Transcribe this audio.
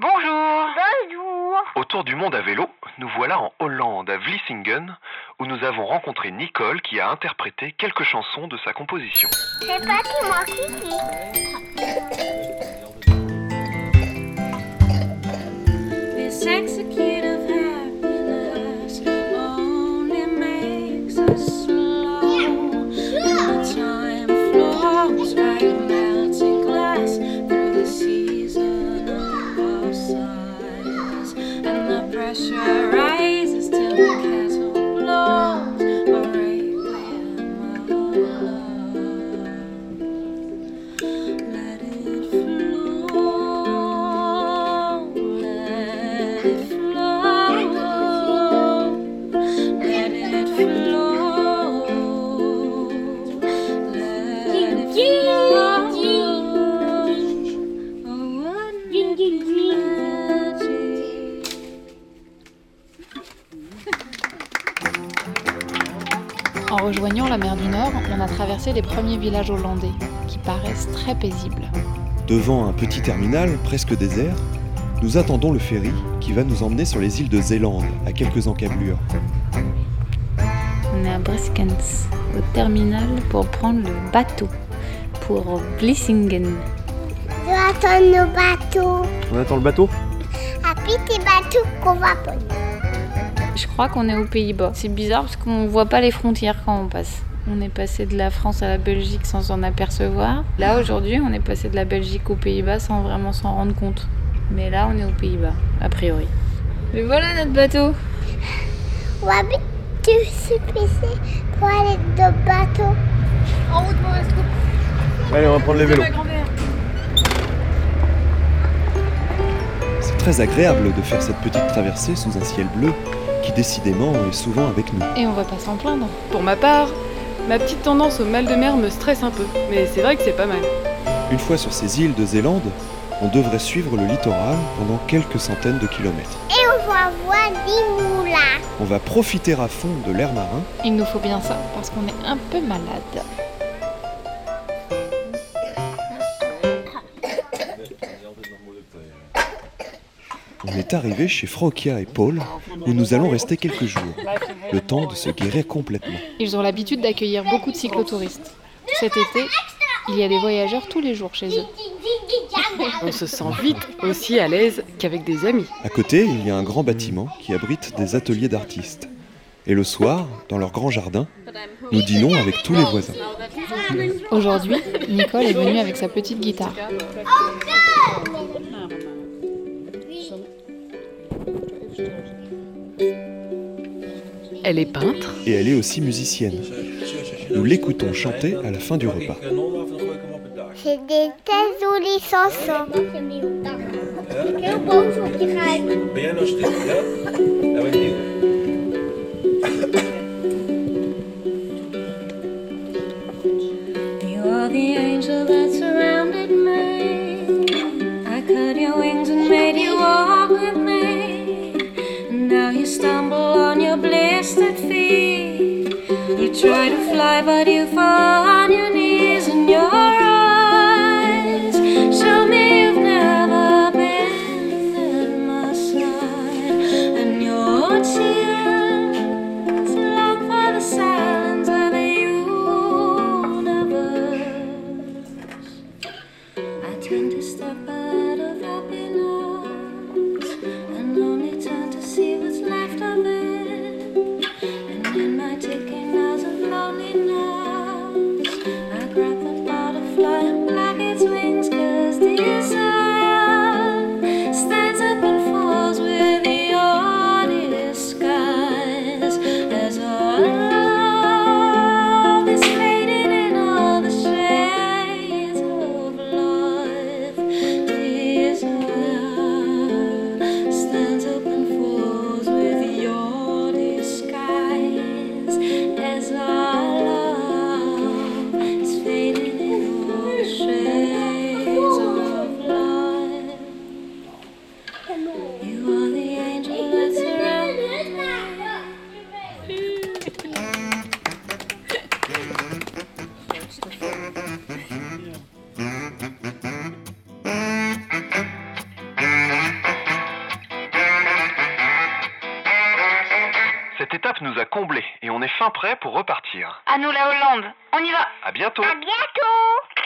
Bonjour. Bonjour. Autour du monde à vélo, nous voilà en Hollande, à Vlissingen, où nous avons rencontré Nicole qui a interprété quelques chansons de sa composition. C'est parti, mon kiki. This rejoignant la mer du Nord, on a traversé les premiers villages hollandais, qui paraissent très paisibles. Devant un petit terminal presque désert, nous attendons le ferry qui va nous emmener sur les îles de Zélande, à quelques encablures. On est à Briskens, au terminal pour prendre le bateau pour Vlissingen. Je vais attendre nos bateaux. On attend le bateau? Un petit bateau qu'on va prendre. Je crois qu'on est aux Pays-Bas. C'est bizarre parce qu'on voit pas les frontières quand on passe. On est passé de la France à la Belgique sans s'en apercevoir. Là aujourd'hui, on est passé de la Belgique aux Pays-Bas sans vraiment s'en rendre compte. Mais là, on est aux Pays-Bas, a priori. Mais voilà notre bateau. On va vite se pisser pour aller de bateau. Allez, on va prendre les vélos. C'est très agréable de faire cette petite traversée sous un ciel bleu qui décidément est souvent avec nous. Et on va pas s'en plaindre. Pour ma part, ma petite tendance au mal de mer me stresse un peu, mais c'est vrai que c'est pas mal. Une fois sur ces îles de Zélande, on devrait suivre le littoral pendant quelques centaines de kilomètres. Et on va voir des moulins. On va profiter à fond de l'air marin Il nous faut bien ça, parce qu'on est un peu malade. On est arrivé chez Frokia et Paul, où nous allons rester quelques jours, le temps de se guérir complètement. Ils ont l'habitude d'accueillir beaucoup de cyclotouristes. Cet été, il y a des voyageurs tous les jours chez eux. On se sent vite aussi à l'aise qu'avec des amis. À côté, il y a un grand bâtiment qui abrite des ateliers d'artistes. Et le soir, dans leur grand jardin, nous dînons avec tous les voisins. Aujourd'hui, Nicole est venue avec sa petite guitare. Elle est peintre, Et elle est aussi musicienne. Nous l'écoutons chanter à la fin du repas. C'est des très jolies chansons. Op try to fly, but you fall on your knees and your Cette étape nous a comblés et on est fin prêt pour repartir. À nous la Hollande, on y va. À bientôt. À bientôt